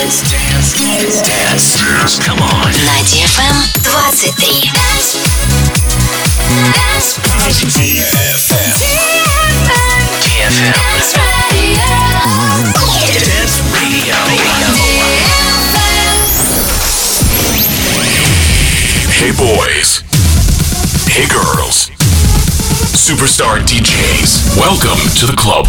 Dance. Dance. Dance. Dance. Come on. На DFM 23. DFM. Dance Radio. Dance Radio. Hey boys. Hey girls. Superstar DJs. Welcome to the club.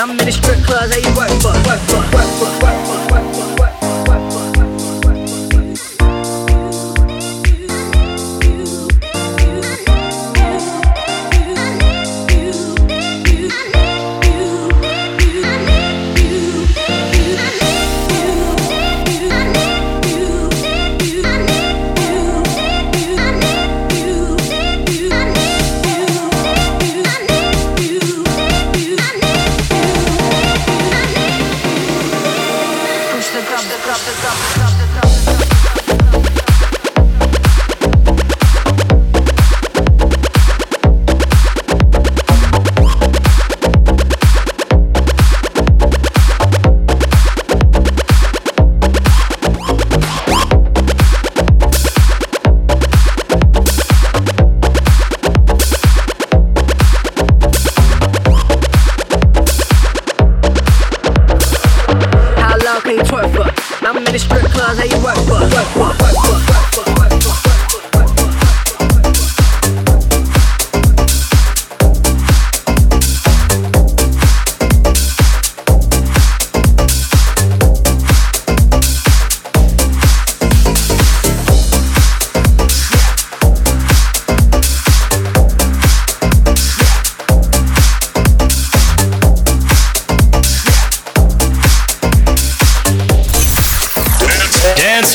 I'm in the strip clubs, how you work for?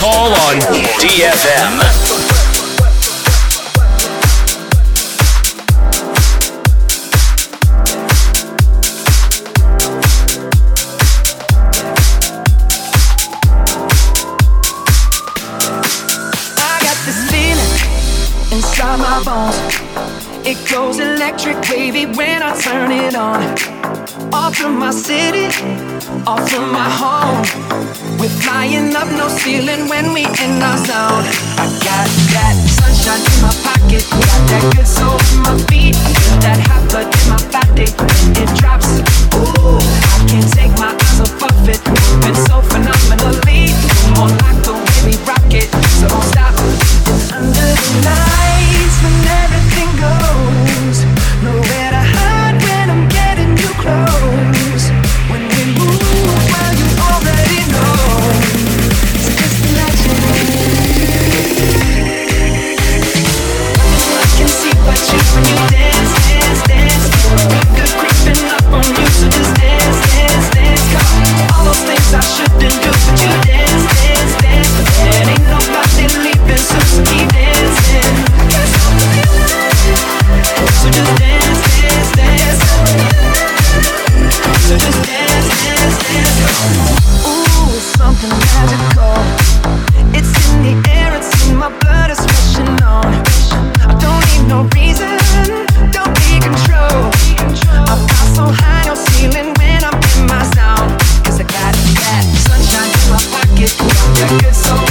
Hall on DFM. It goes electric wavy when I turn it on. Off from my city, off from my home. We're flying up no ceiling when we in our zone. I got that sunshine in my pocket, got that good soul in my feet, that hot blood in my body. It drops, ooh, I can't take my eyes off of it. Been so phenomenally, on lock the way we rock it, so don't stop. It's under the lights when everything goes. I shouldn't get so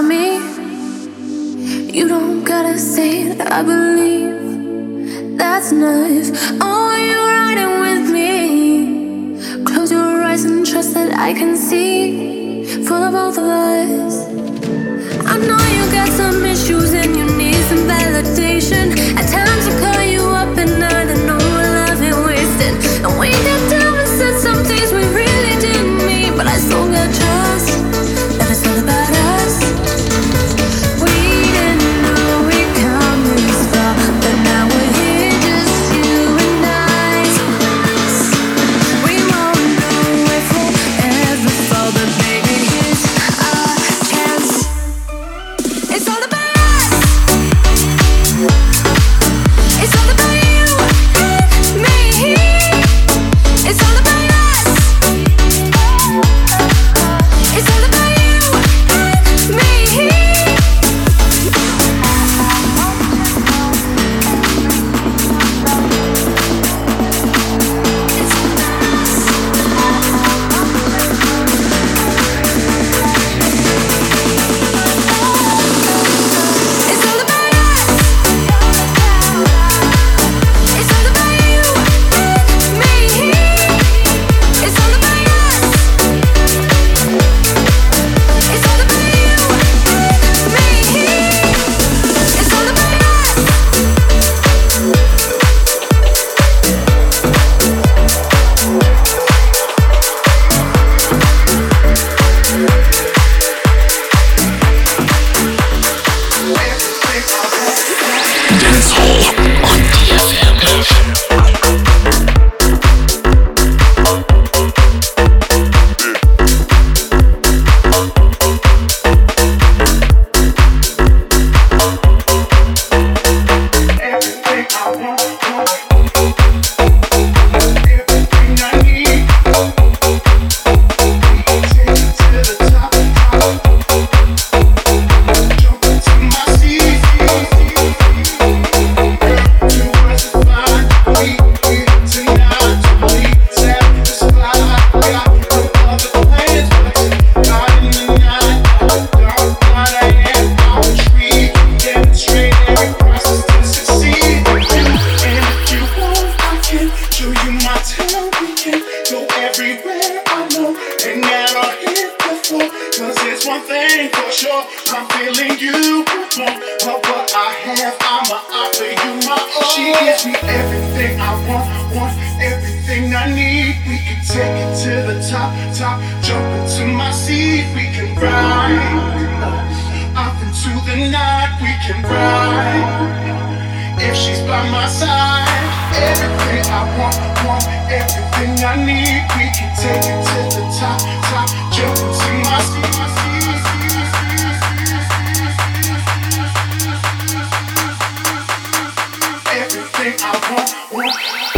about me. You don't gotta say that I believe that's nice. Oh, you're riding with me. Close your eyes and trust that I can see Full of both of us. I know you got some issues and you need some validation. At times I call you. everything I want. want.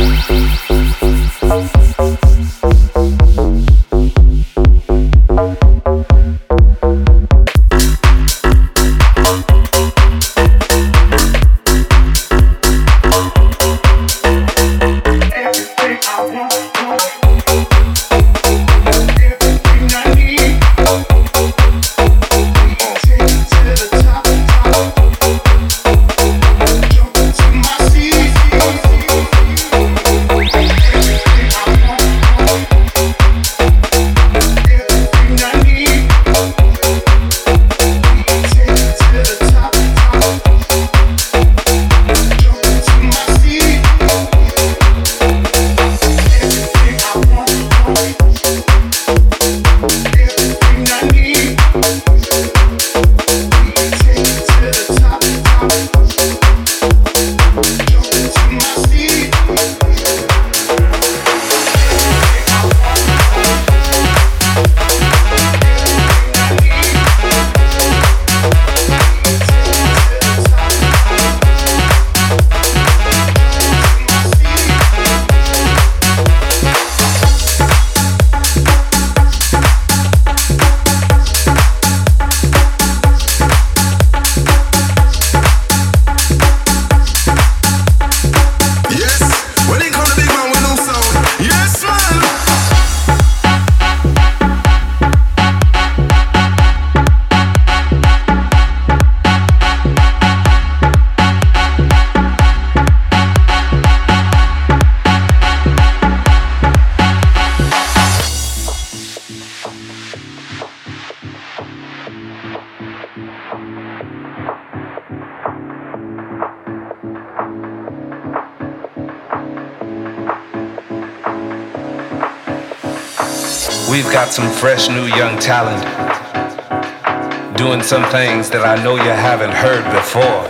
got some fresh new young talent doing some things that I know you haven't heard before,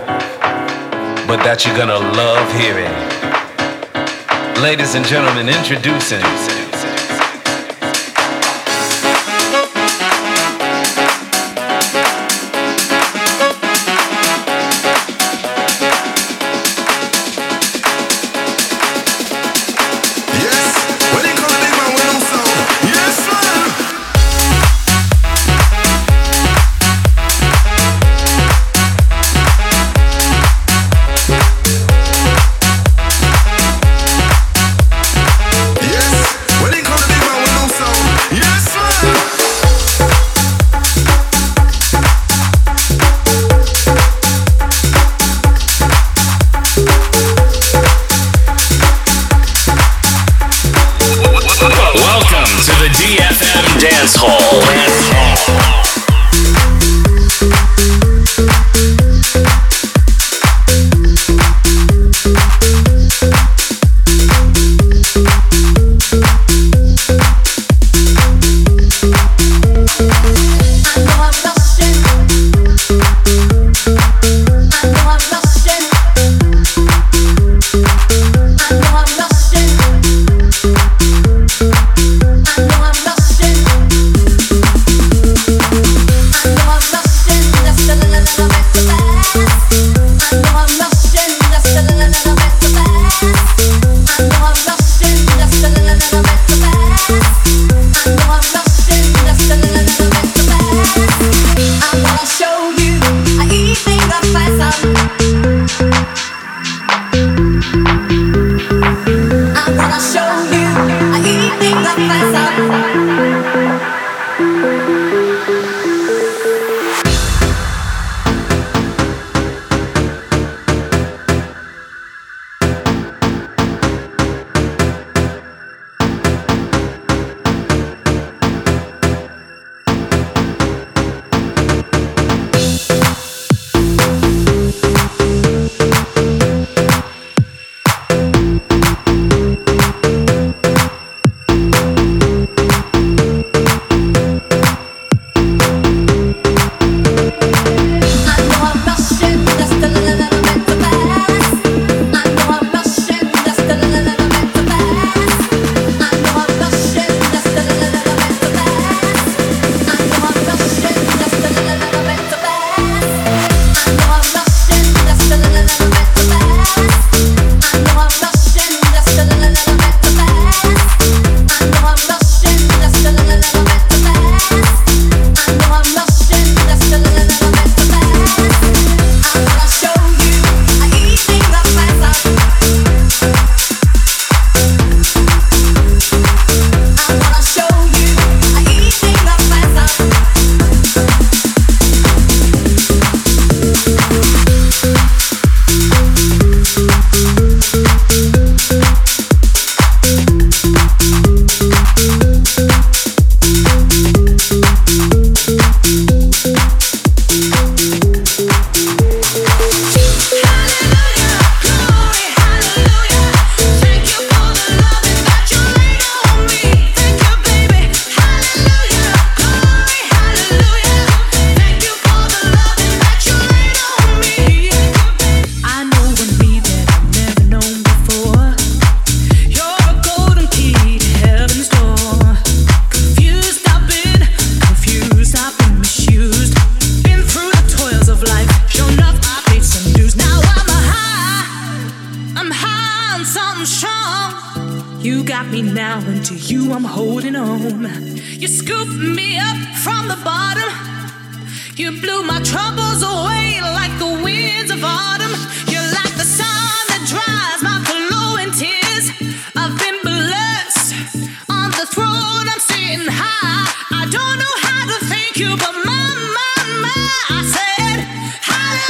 but that you're gonna love hearing. Ladies and gentlemen, introducing.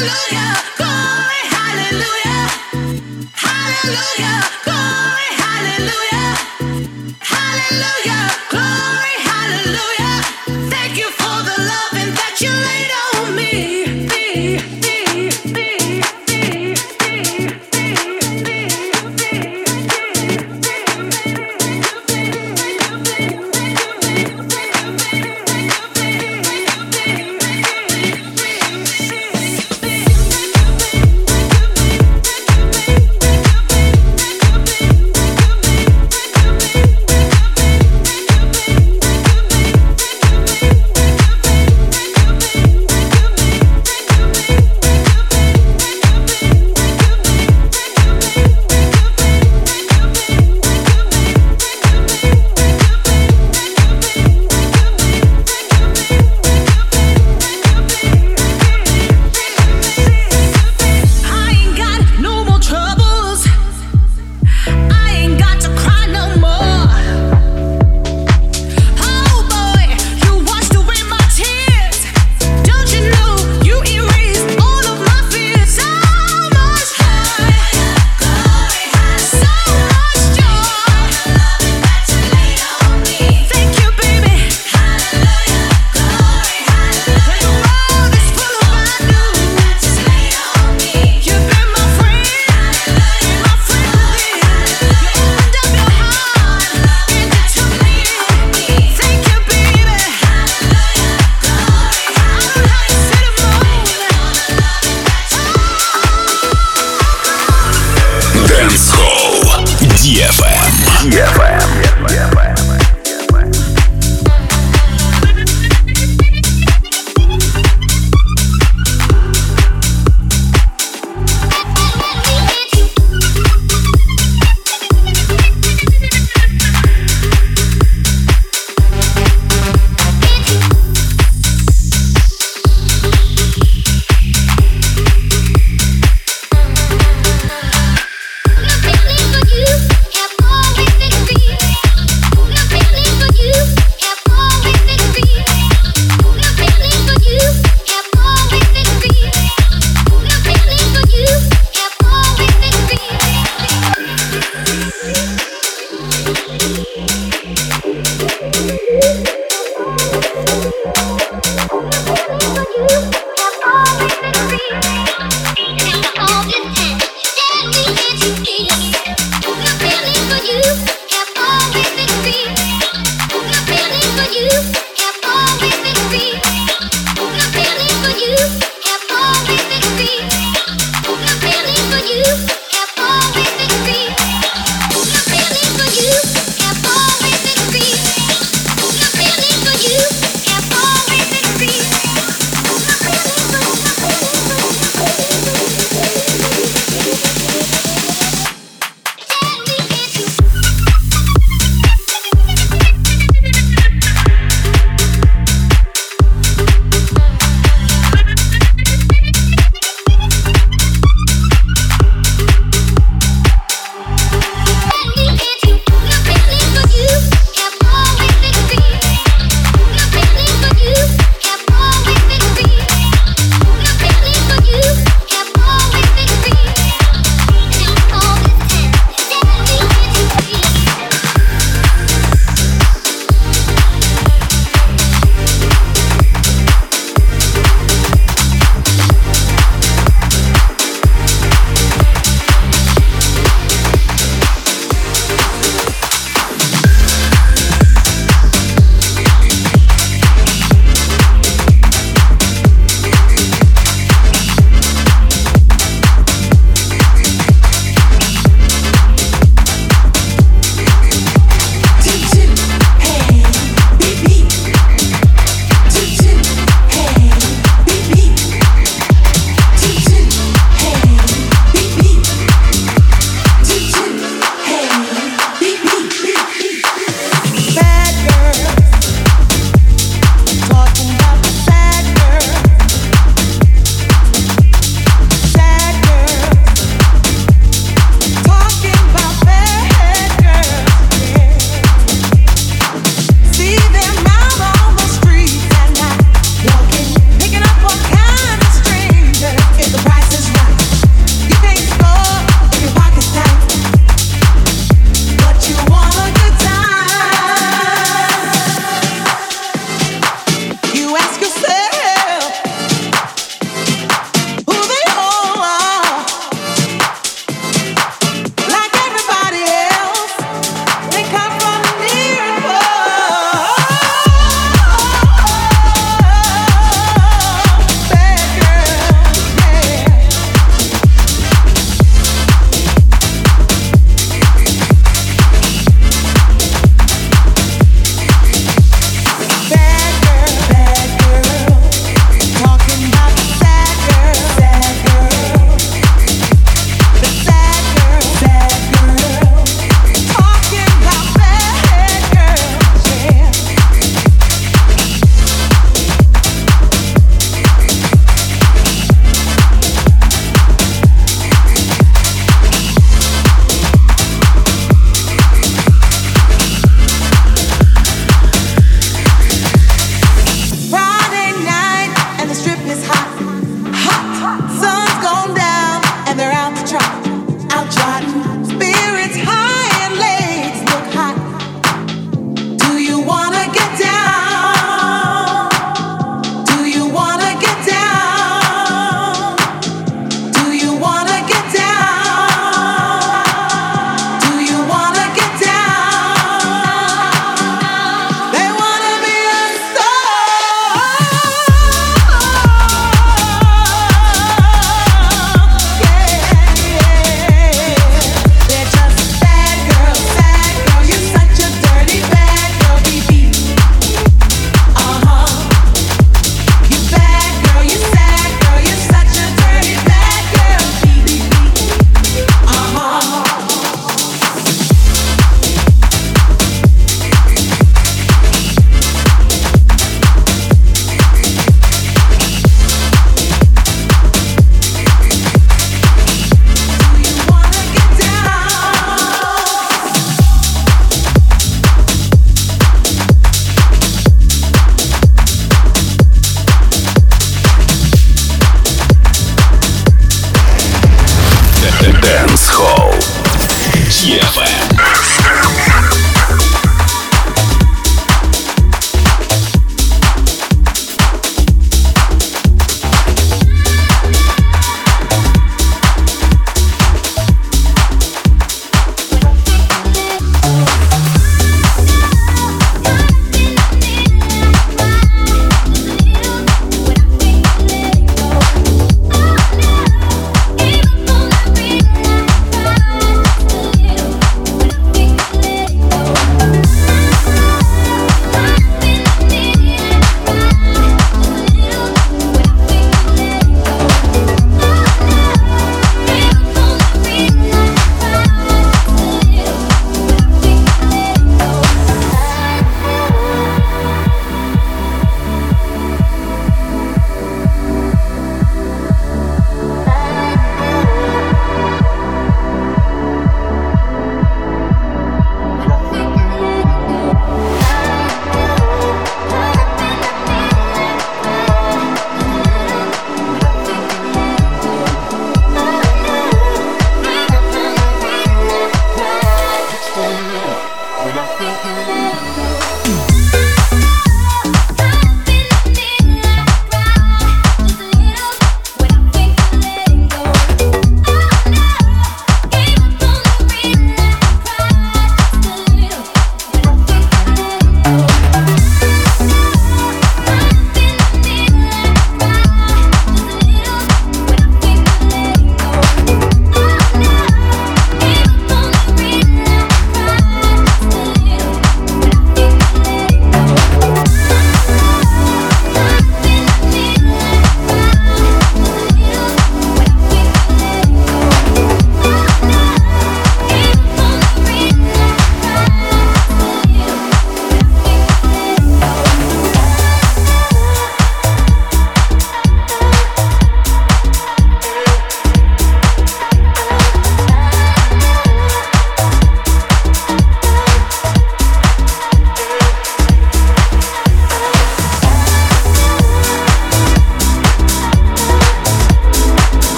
Hallelujah,